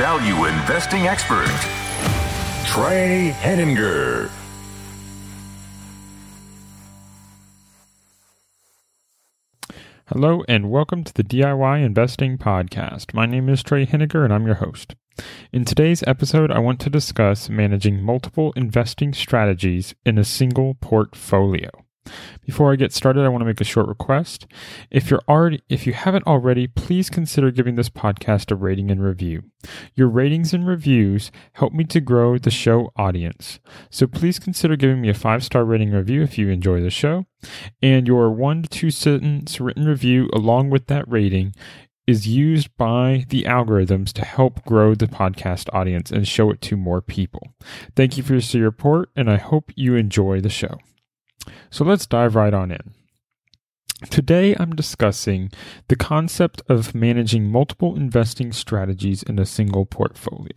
value investing expert, Trey Henninger. Hello and welcome to the DIY Investing Podcast. My name is Trey Henninger and I'm your host. In today's episode, I want to discuss managing multiple investing strategies in a single portfolio. Before I get started, I want to make a short request. If you're already if you haven't already, please consider giving this podcast a rating and review. Your ratings and reviews help me to grow the show audience. So please consider giving me a 5-star rating review if you enjoy the show. And your 1 to 2 sentence written review along with that rating is used by the algorithms to help grow the podcast audience and show it to more people. Thank you for your support and I hope you enjoy the show. So let's dive right on in. Today, I'm discussing the concept of managing multiple investing strategies in a single portfolio.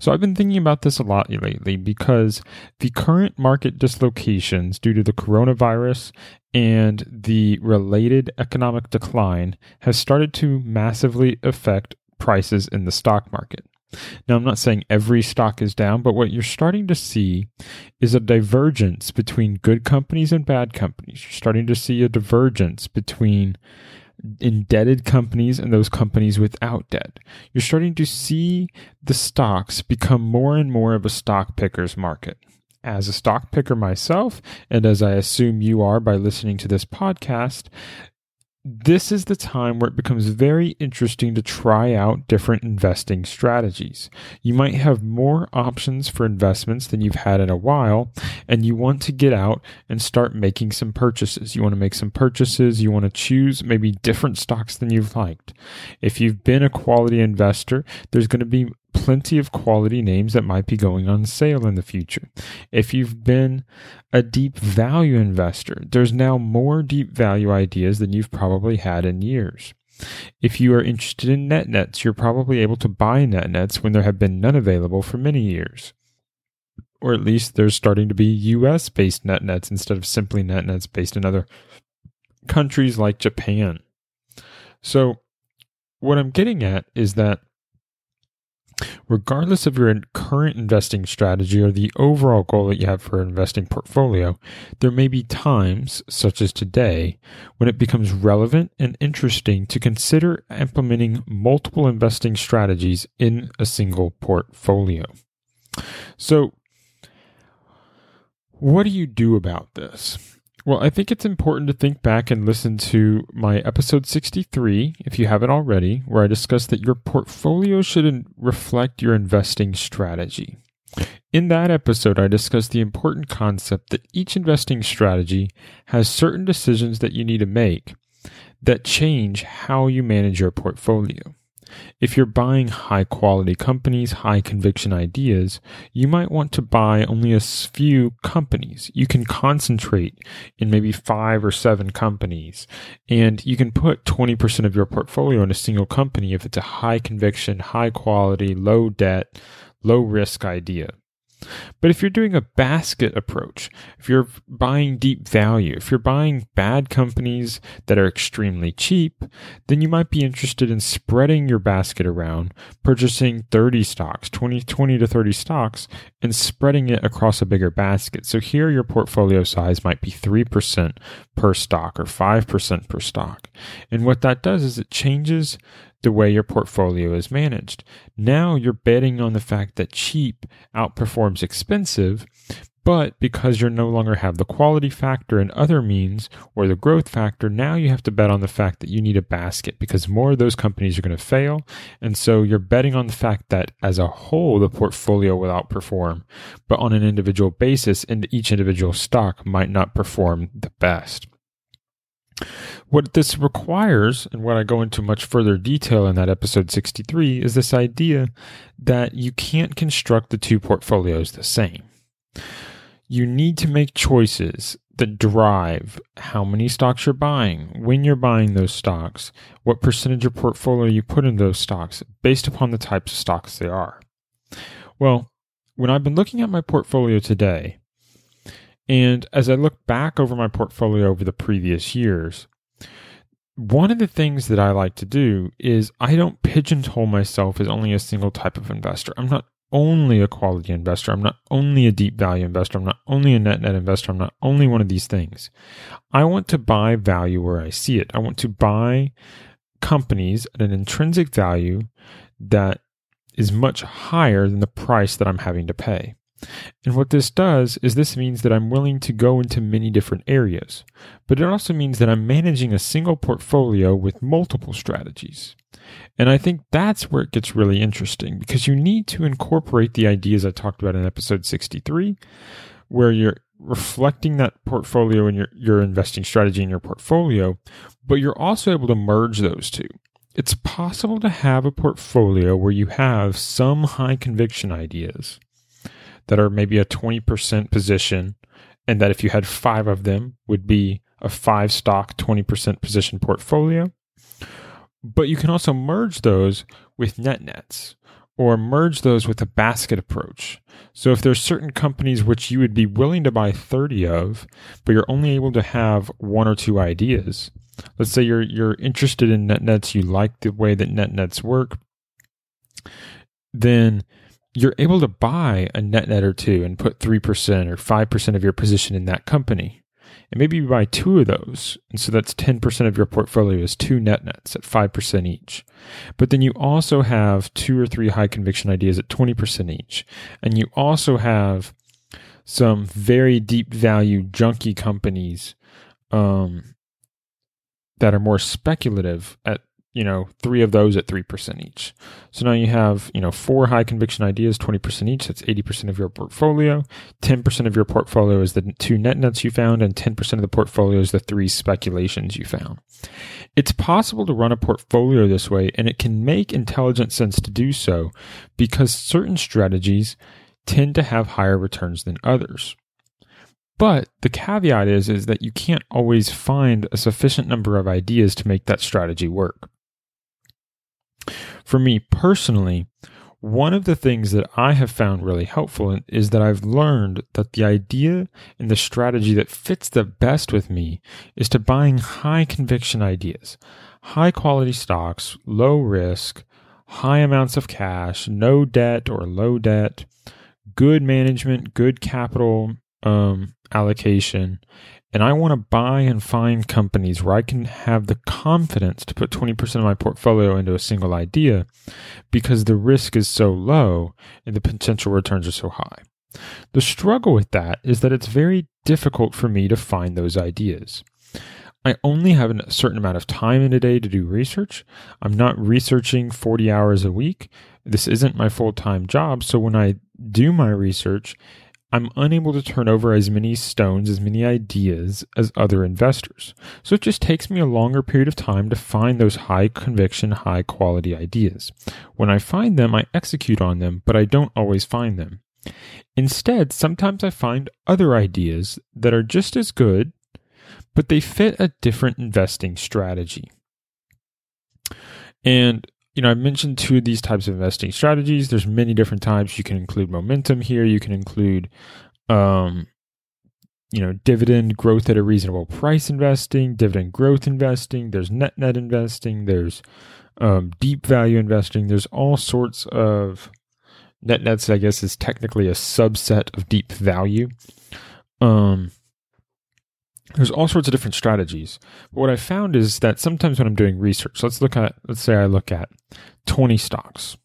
So, I've been thinking about this a lot lately because the current market dislocations due to the coronavirus and the related economic decline has started to massively affect prices in the stock market. Now, I'm not saying every stock is down, but what you're starting to see is a divergence between good companies and bad companies. You're starting to see a divergence between indebted companies and those companies without debt. You're starting to see the stocks become more and more of a stock picker's market. As a stock picker myself, and as I assume you are by listening to this podcast, this is the time where it becomes very interesting to try out different investing strategies. You might have more options for investments than you've had in a while, and you want to get out and start making some purchases. You want to make some purchases. You want to choose maybe different stocks than you've liked. If you've been a quality investor, there's going to be plenty of quality names that might be going on sale in the future. If you've been a deep value investor, there's now more deep value ideas than you've probably had in years. If you are interested in net nets, you're probably able to buy net nets when there have been none available for many years. Or at least there's starting to be US based net nets instead of simply net nets based in other countries like Japan. So, what I'm getting at is that regardless of your current investing strategy or the overall goal that you have for an investing portfolio, there may be times, such as today, when it becomes relevant and interesting to consider implementing multiple investing strategies in a single portfolio. So, what do you do about this? Well, I think it's important to think back and listen to my episode 63, if you haven't already, where I discuss that your portfolio shouldn't reflect your investing strategy. In that episode, I discussed the important concept that each investing strategy has certain decisions that you need to make that change how you manage your portfolio. If you're buying high quality companies, high conviction ideas, you might want to buy only a few companies. You can concentrate in maybe five or seven companies, and you can put 20% of your portfolio in a single company if it's a high conviction, high quality, low debt, low risk idea. But if you're doing a basket approach, if you're buying deep value, if you're buying bad companies that are extremely cheap, then you might be interested in spreading your basket around, purchasing 30 stocks, 20, 20 to 30 stocks, and spreading it across a bigger basket. So here your portfolio size might be 3% per stock or 5% per stock. And what that does is it changes the way your portfolio is managed. Now you're betting on the fact that cheap outperforms expensive, but because you no longer have the quality factor and other means or the growth factor, now you have to bet on the fact that you need a basket because more of those companies are going to fail. And so you're betting on the fact that as a whole, the portfolio will outperform, but on an individual basis, each individual stock might not perform the best. What this requires, and what I go into much further detail in that episode 63, is this idea that you can't construct the two portfolios the same. You need to make choices that drive how many stocks you're buying, when you're buying those stocks, what percentage of portfolio you put in those stocks based upon the types of stocks they are. Well, when I've been looking at my portfolio today, and as I look back over my portfolio over the previous years, one of the things that I like to do is I don't pigeonhole myself as only a single type of investor. I'm not only a quality investor. I'm not only a deep value investor. I'm not only a net net investor. I'm not only one of these things. I want to buy value where I see it. I want to buy companies at an intrinsic value that is much higher than the price that I'm having to pay. And what this does is this means that I'm willing to go into many different areas, but it also means that I'm managing a single portfolio with multiple strategies. And I think that's where it gets really interesting because you need to incorporate the ideas I talked about in episode 63, where you're reflecting that portfolio and your, your investing strategy in your portfolio, but you're also able to merge those two. It's possible to have a portfolio where you have some high conviction ideas that are maybe a 20% position, and that if you had five of them would be a five stock 20% position portfolio. But you can also merge those with net nets or merge those with a basket approach. So if there's certain companies which you would be willing to buy 30 of, but you're only able to have one or two ideas. Let's say you're you're interested in net nets, you like the way that net nets work, then you're able to buy a net net or two and put 3% or 5% of your position in that company. And maybe you buy two of those. And so that's 10% of your portfolio is two net nets at 5% each. But then you also have two or three high conviction ideas at 20% each. And you also have some very deep value junky companies um, that are more speculative at you know, three of those at 3% each. So now you have, you know, four high conviction ideas, 20% each. That's 80% of your portfolio. 10% of your portfolio is the two net nets you found, and 10% of the portfolio is the three speculations you found. It's possible to run a portfolio this way, and it can make intelligent sense to do so because certain strategies tend to have higher returns than others. But the caveat is, is that you can't always find a sufficient number of ideas to make that strategy work. For me personally, one of the things that I have found really helpful is that I've learned that the idea and the strategy that fits the best with me is to buying high conviction ideas, high quality stocks, low risk, high amounts of cash, no debt or low debt, good management, good capital um, allocation, and I want to buy and find companies where I can have the confidence to put 20% of my portfolio into a single idea because the risk is so low and the potential returns are so high. The struggle with that is that it's very difficult for me to find those ideas. I only have a certain amount of time in a day to do research. I'm not researching 40 hours a week. This isn't my full time job. So when I do my research, I'm unable to turn over as many stones, as many ideas as other investors. So it just takes me a longer period of time to find those high conviction, high quality ideas. When I find them, I execute on them, but I don't always find them. Instead, sometimes I find other ideas that are just as good, but they fit a different investing strategy. And you know, I mentioned two of these types of investing strategies. There's many different types. You can include momentum here. You can include, um, you know, dividend growth at a reasonable price investing, dividend growth investing. There's net net investing. There's um, deep value investing. There's all sorts of net nets. I guess is technically a subset of deep value. Um, there's all sorts of different strategies. But what I found is that sometimes when I'm doing research, let's look at, let's say I look at 20 stocks,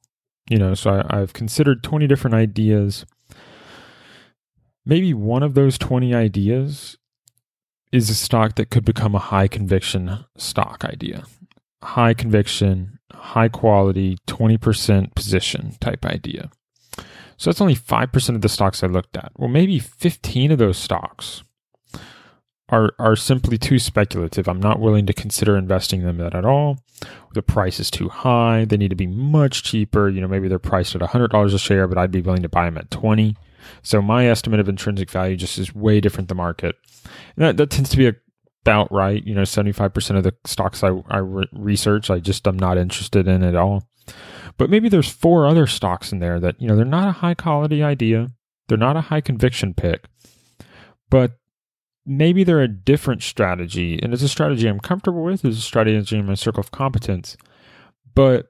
you know, so I, I've considered 20 different ideas. Maybe one of those 20 ideas is a stock that could become a high conviction stock idea. High conviction, high quality, 20% position type idea. So that's only 5% of the stocks I looked at. Well, maybe 15 of those stocks are are simply too speculative. I'm not willing to consider investing in them at all. The price is too high. They need to be much cheaper. You know, maybe they're priced at $100 a share, but I'd be willing to buy them at 20. So my estimate of intrinsic value just is way different than market. And that, that tends to be about right. You know, 75% of the stocks I, I re- research, I just am not interested in at all. But maybe there's four other stocks in there that, you know, they're not a high quality idea. They're not a high conviction pick, but maybe they're a different strategy and it's a strategy I'm comfortable with. It's a strategy in my circle of competence. But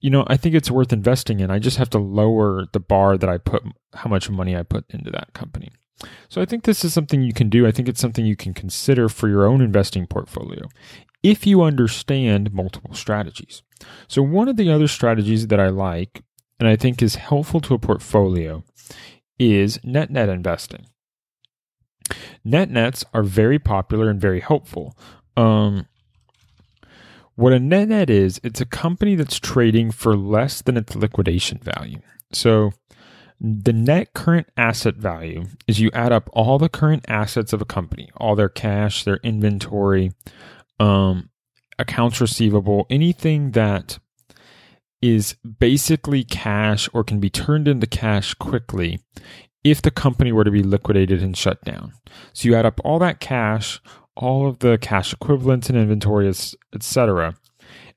you know, I think it's worth investing in. I just have to lower the bar that I put how much money I put into that company. So I think this is something you can do. I think it's something you can consider for your own investing portfolio if you understand multiple strategies. So one of the other strategies that I like and I think is helpful to a portfolio is net net investing. Net nets are very popular and very helpful. Um, what a net net is, it's a company that's trading for less than its liquidation value. So the net current asset value is you add up all the current assets of a company, all their cash, their inventory, um, accounts receivable, anything that is basically cash or can be turned into cash quickly if the company were to be liquidated and shut down. So you add up all that cash, all of the cash equivalents and inventories, etc.,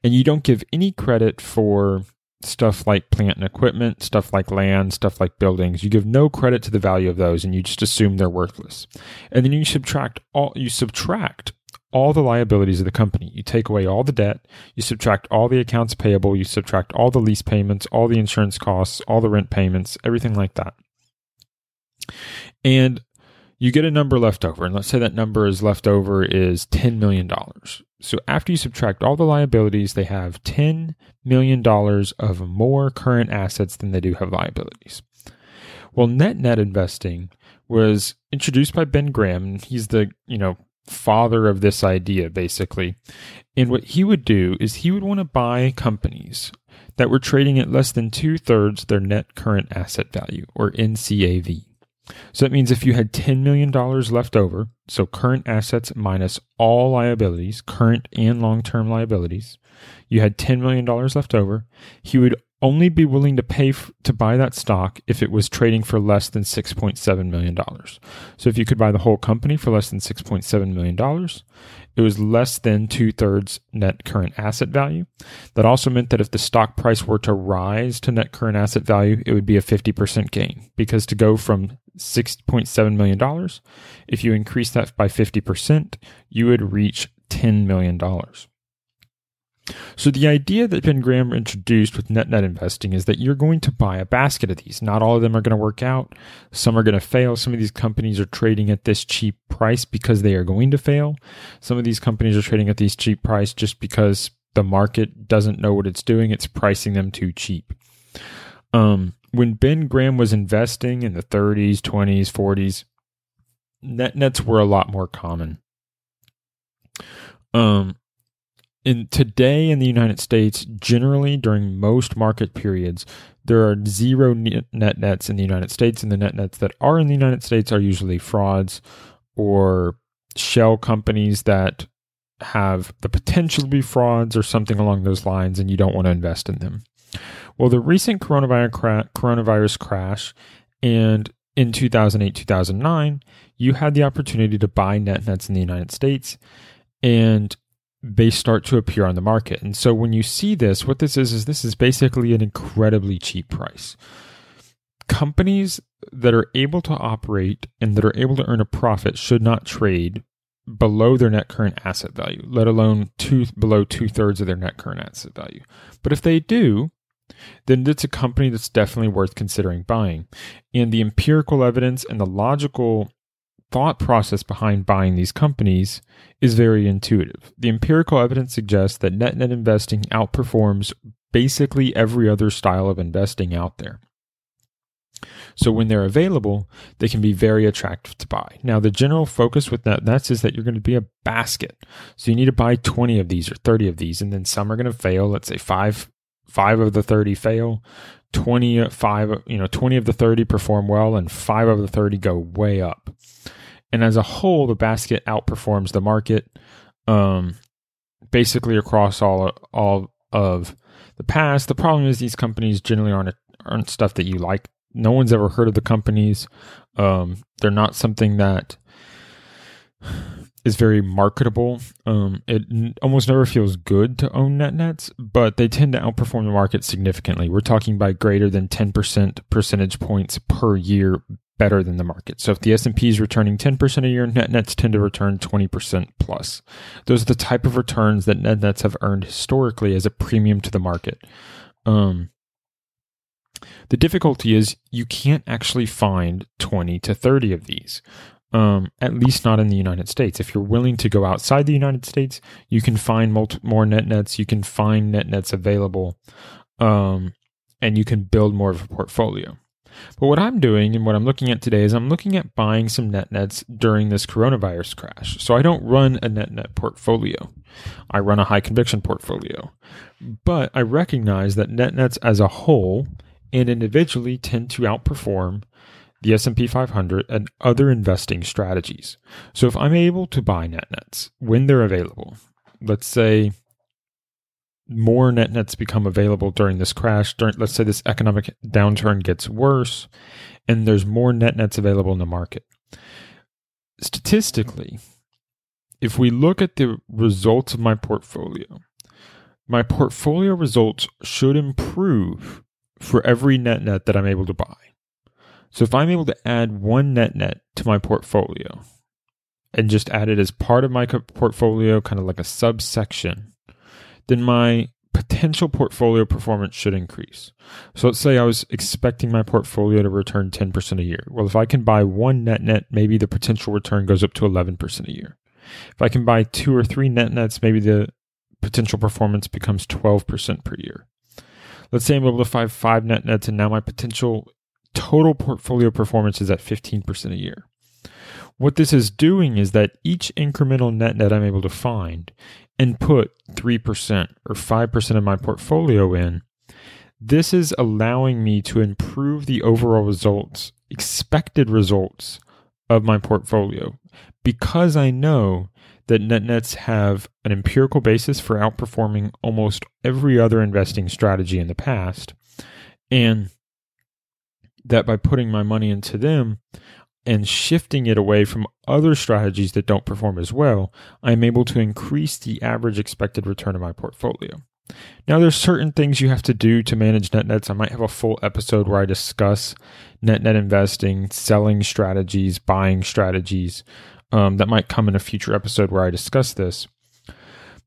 and you don't give any credit for stuff like plant and equipment, stuff like land, stuff like buildings. You give no credit to the value of those and you just assume they're worthless. And then you subtract all you subtract all the liabilities of the company. You take away all the debt, you subtract all the accounts payable, you subtract all the lease payments, all the insurance costs, all the rent payments, everything like that and you get a number left over. And let's say that number is left over is $10 million. So after you subtract all the liabilities, they have $10 million of more current assets than they do have liabilities. Well, net net investing was introduced by Ben Graham. He's the, you know, father of this idea basically. And what he would do is he would want to buy companies that were trading at less than two thirds their net current asset value or NCAV. So that means if you had $10 million left over, so current assets minus all liabilities, current and long term liabilities, you had $10 million left over, he would only be willing to pay f- to buy that stock if it was trading for less than $6.7 million. So if you could buy the whole company for less than $6.7 million, it was less than two thirds net current asset value. That also meant that if the stock price were to rise to net current asset value, it would be a 50% gain because to go from $6.7 million, if you increase that by 50%, you would reach $10 million. So the idea that Ben Graham introduced with net net investing is that you're going to buy a basket of these. Not all of them are going to work out. Some are going to fail. Some of these companies are trading at this cheap price because they are going to fail. Some of these companies are trading at these cheap price just because the market doesn't know what it's doing. It's pricing them too cheap. Um, when Ben Graham was investing in the 30s, 20s, 40s, net nets were a lot more common. Um, in today in the United States, generally during most market periods, there are zero net nets in the United States, and the net nets that are in the United States are usually frauds or shell companies that have the potential to be frauds or something along those lines, and you don't want to invest in them. Well, the recent coronavirus, cra- coronavirus crash and in 2008 2009, you had the opportunity to buy net nets in the United States. And they start to appear on the market. And so when you see this, what this is, is this is basically an incredibly cheap price. Companies that are able to operate and that are able to earn a profit should not trade below their net current asset value, let alone two below two thirds of their net current asset value. But if they do, then it's a company that's definitely worth considering buying. And the empirical evidence and the logical thought process behind buying these companies is very intuitive. The empirical evidence suggests that net net investing outperforms basically every other style of investing out there. So when they're available, they can be very attractive to buy. Now, the general focus with net nets is that you're going to be a basket. So you need to buy 20 of these or 30 of these, and then some are going to fail. Let's say five, five of the 30 fail. 25 you know, 20 of the 30 perform well, and five of the 30 go way up. And as a whole, the basket outperforms the market um, basically across all all of the past. The problem is these companies generally aren't aren't stuff that you like no one's ever heard of the companies. Um, they're not something that is very marketable. Um, it n- almost never feels good to own net nets, but they tend to outperform the market significantly. We're talking by greater than 10% percentage points per year better than the market. So if the S&P is returning 10% a year, net nets tend to return 20% plus. Those are the type of returns that net nets have earned historically as a premium to the market. Um, the difficulty is you can't actually find 20 to 30 of these, um, at least not in the United States. If you're willing to go outside the United States, you can find multi- more net nets, you can find net nets available, um, and you can build more of a portfolio. But what I'm doing and what I'm looking at today is I'm looking at buying some net nets during this coronavirus crash. So I don't run a net net portfolio. I run a high conviction portfolio. But I recognize that net nets as a whole and individually tend to outperform the S&P 500 and other investing strategies. So if I'm able to buy net nets when they're available, let's say more net nets become available during this crash, during let's say this economic downturn gets worse and there's more net nets available in the market. Statistically, if we look at the results of my portfolio, my portfolio results should improve for every net net that I'm able to buy. So if I'm able to add one net net to my portfolio and just add it as part of my portfolio, kind of like a subsection, then my potential portfolio performance should increase. So let's say I was expecting my portfolio to return 10% a year. Well, if I can buy one net net, maybe the potential return goes up to 11% a year. If I can buy two or three net nets, maybe the potential performance becomes 12% per year. Let's say I'm able to find five net nets, and now my potential total portfolio performance is at 15% a year. What this is doing is that each incremental net net I'm able to find and put 3% or 5% of my portfolio in, this is allowing me to improve the overall results, expected results of my portfolio because I know that net nets have an empirical basis for outperforming almost every other investing strategy in the past. And that by putting my money into them and shifting it away from other strategies that don't perform as well, I'm able to increase the average expected return of my portfolio. Now, there's certain things you have to do to manage net nets. I might have a full episode where I discuss net net investing, selling strategies, buying strategies, um, that might come in a future episode where I discuss this.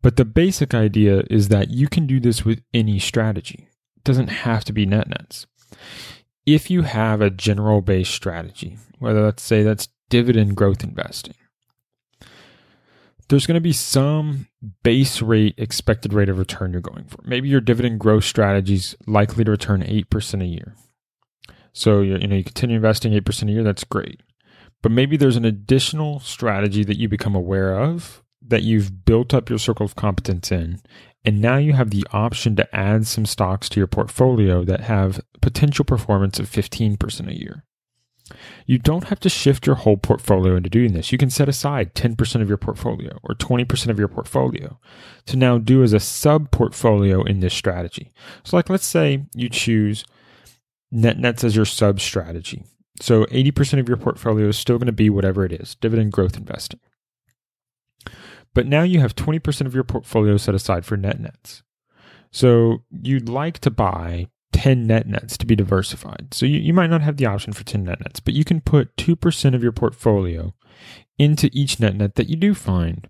But the basic idea is that you can do this with any strategy. It doesn't have to be net nets. If you have a general based strategy, whether let's say that's dividend growth investing, there's going to be some base rate expected rate of return you're going for. Maybe your dividend growth strategy is likely to return 8% a year. So you know you continue investing 8% a year, that's great. But maybe there's an additional strategy that you become aware of that you've built up your circle of competence in. And now you have the option to add some stocks to your portfolio that have potential performance of 15% a year. You don't have to shift your whole portfolio into doing this. You can set aside 10% of your portfolio or 20% of your portfolio to now do as a sub portfolio in this strategy. So, like, let's say you choose net nets as your sub strategy. So 80% of your portfolio is still going to be whatever it is dividend growth investing. But now you have 20% of your portfolio set aside for net nets. So you'd like to buy 10 net nets to be diversified. So you, you might not have the option for 10 net nets, but you can put 2% of your portfolio into each net net that you do find.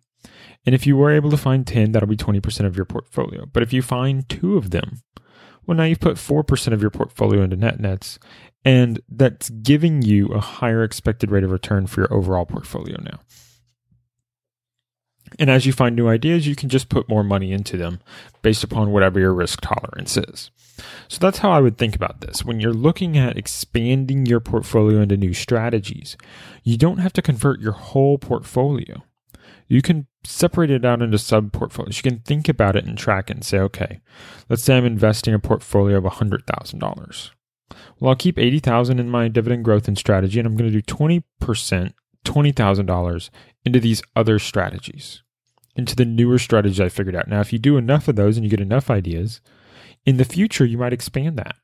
And if you were able to find 10, that'll be 20% of your portfolio. But if you find two of them, well, now you've put 4% of your portfolio into net nets, and that's giving you a higher expected rate of return for your overall portfolio now. And as you find new ideas, you can just put more money into them based upon whatever your risk tolerance is. So that's how I would think about this. When you're looking at expanding your portfolio into new strategies, you don't have to convert your whole portfolio. You can separate it out into sub portfolios. You can think about it and track it and say, okay, let's say I'm investing a portfolio of $100,000. Well, I'll keep 80,000 in my dividend growth and strategy and I'm going to do 20%, $20,000 into these other strategies, into the newer strategies I figured out. Now, if you do enough of those and you get enough ideas, in the future, you might expand that.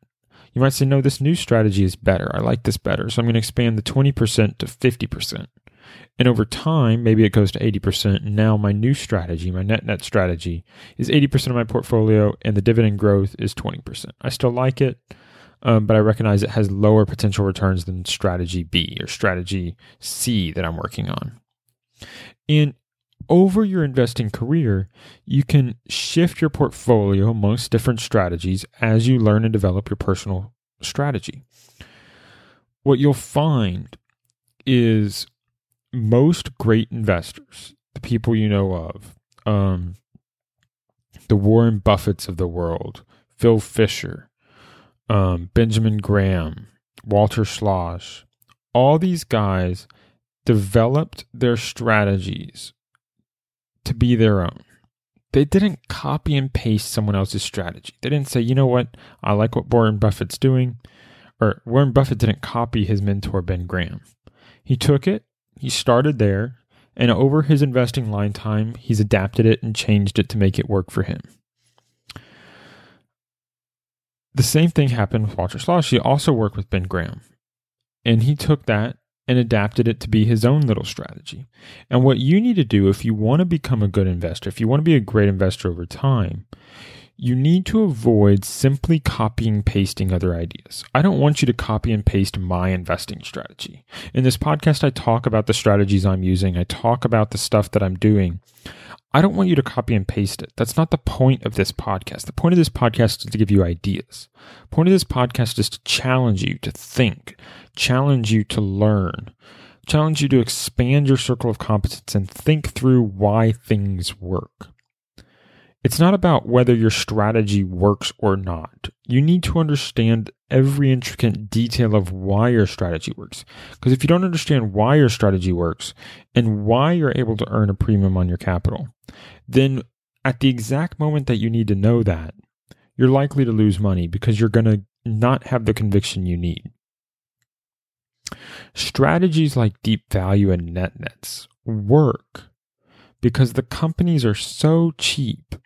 You might say, no, this new strategy is better. I like this better. So I'm going to expand the 20% to 50%. And over time, maybe it goes to 80%. Now my new strategy, my net net strategy, is 80% of my portfolio and the dividend growth is 20%. I still like it, um, but I recognize it has lower potential returns than strategy B or strategy C that I'm working on. And over your investing career, you can shift your portfolio amongst different strategies as you learn and develop your personal strategy. What you'll find is most great investors, the people you know of, um, the Warren Buffetts of the world, Phil Fisher, um, Benjamin Graham, Walter Schloss, all these guys developed their strategies to be their own. They didn't copy and paste someone else's strategy. They didn't say, you know what, I like what Warren Buffett's doing. Or Warren Buffett didn't copy his mentor, Ben Graham. He took it, he started there, and over his investing lifetime, he's adapted it and changed it to make it work for him. The same thing happened with Walter Schloss. He also worked with Ben Graham. And he took that and adapted it to be his own little strategy. And what you need to do if you want to become a good investor, if you want to be a great investor over time, you need to avoid simply copying pasting other ideas. I don't want you to copy and paste my investing strategy. In this podcast, I talk about the strategies I'm using, I talk about the stuff that I'm doing. I don't want you to copy and paste it. That's not the point of this podcast. The point of this podcast is to give you ideas. The point of this podcast is to challenge you to think, challenge you to learn, challenge you to expand your circle of competence and think through why things work. It's not about whether your strategy works or not. You need to understand every intricate detail of why your strategy works. Because if you don't understand why your strategy works and why you're able to earn a premium on your capital, then at the exact moment that you need to know that, you're likely to lose money because you're going to not have the conviction you need. Strategies like deep value and net nets work because the companies are so cheap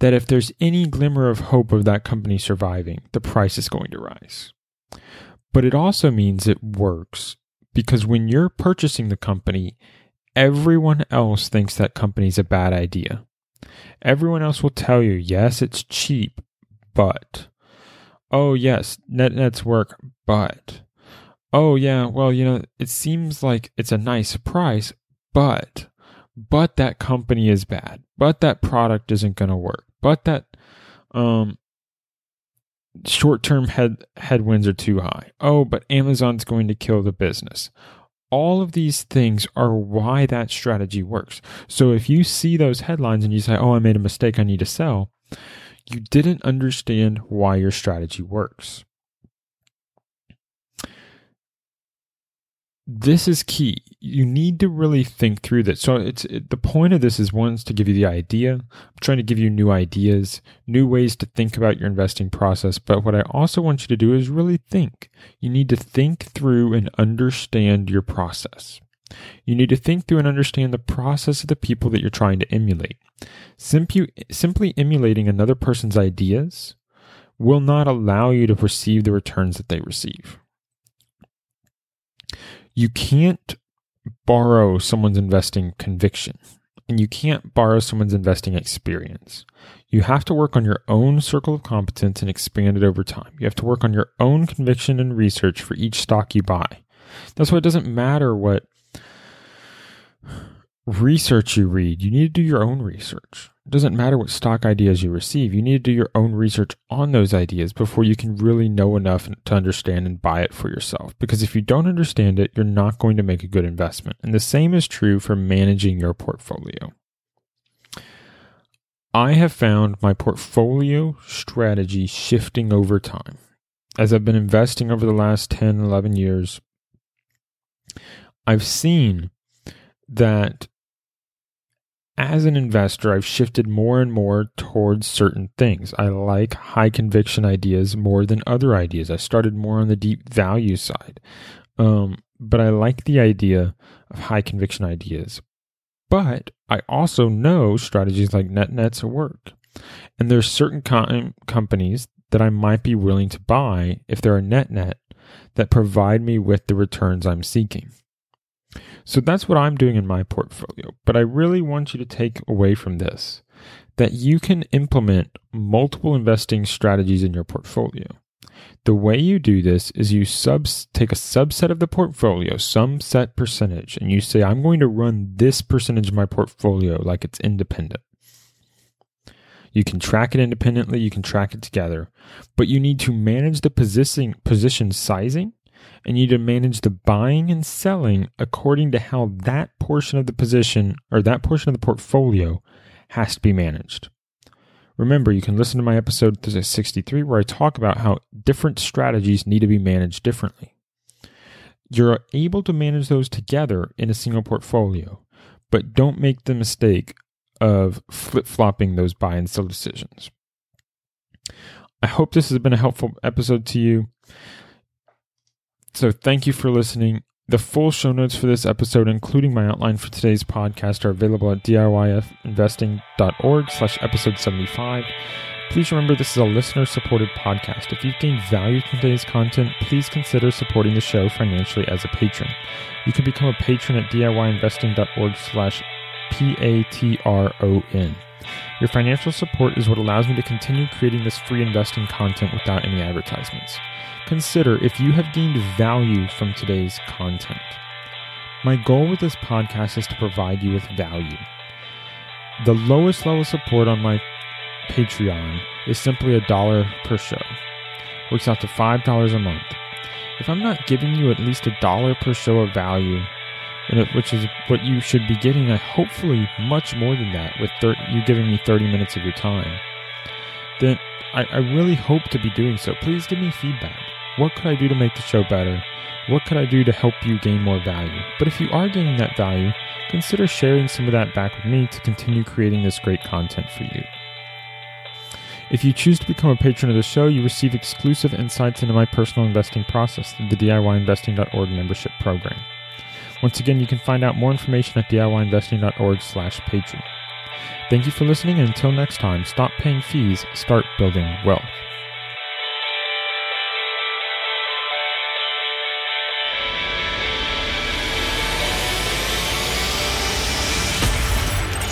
that if there's any glimmer of hope of that company surviving, the price is going to rise. But it also means it works because when you're purchasing the company, everyone else thinks that company's a bad idea. Everyone else will tell you, yes, it's cheap, but, oh, yes, net nets work, but, oh, yeah, well, you know, it seems like it's a nice price, but, but that company is bad, but that product isn't going to work but that um, short-term head headwinds are too high. Oh, but Amazon's going to kill the business. All of these things are why that strategy works. So if you see those headlines and you say, "Oh, I made a mistake, I need to sell," you didn't understand why your strategy works. This is key. You need to really think through that. So it's it, the point of this is one to give you the idea. I'm trying to give you new ideas, new ways to think about your investing process. But what I also want you to do is really think. You need to think through and understand your process. You need to think through and understand the process of the people that you're trying to emulate. Simply, simply emulating another person's ideas will not allow you to perceive the returns that they receive you can't borrow someone's investing conviction and you can't borrow someone's investing experience. You have to work on your own circle of competence and expand it over time. You have to work on your own conviction and research for each stock you buy. That's why it doesn't matter what research you read. You need to do your own research. It doesn't matter what stock ideas you receive. You need to do your own research on those ideas before you can really know enough to understand and buy it for yourself. Because if you don't understand it, you're not going to make a good investment. And the same is true for managing your portfolio. I have found my portfolio strategy shifting over time. As I've been investing over the last 10, 11 years, I've seen that as an investor, I've shifted more and more towards certain things. I like high conviction ideas more than other ideas. I started more on the deep value side. Um, but I like the idea of high conviction ideas. But I also know strategies like net nets work. And there's certain com- companies that I might be willing to buy if they're a net net that provide me with the returns I'm seeking. So that's what I'm doing in my portfolio. But I really want you to take away from this that you can implement multiple investing strategies in your portfolio. The way you do this is you subs take a subset of the portfolio, some set percentage, and you say, I'm going to run this percentage of my portfolio like it's independent. You can track it independently, you can track it together, but you need to manage the position, position sizing and you need to manage the buying and selling according to how that portion of the position or that portion of the portfolio has to be managed. Remember, you can listen to my episode 63 where I talk about how different strategies need to be managed differently. You're able to manage those together in a single portfolio, but don't make the mistake of flip flopping those buy and sell decisions. I hope this has been a helpful episode to you. So, thank you for listening. The full show notes for this episode, including my outline for today's podcast, are available at diyinvesting.org slash episode 75. Please remember this is a listener-supported podcast. If you've gained value from today's content, please consider supporting the show financially as a patron. You can become a patron at diyinvesting.org slash P-A-T-R-O-N. Your financial support is what allows me to continue creating this free investing content without any advertisements. Consider if you have gained value from today's content. My goal with this podcast is to provide you with value. The lowest level support on my Patreon is simply a dollar per show. Works out to $5 a month. If I'm not giving you at least a dollar per show of value, which is what you should be getting, uh, hopefully much more than that with thir- you giving me 30 minutes of your time, then I, I really hope to be doing so. Please give me feedback. What could I do to make the show better? What could I do to help you gain more value? But if you are gaining that value, consider sharing some of that back with me to continue creating this great content for you. If you choose to become a patron of the show, you receive exclusive insights into my personal investing process through the DIYinvesting.org membership program. Once again, you can find out more information at DIYinvesting.org slash patron. Thank you for listening, and until next time, stop paying fees, start building wealth.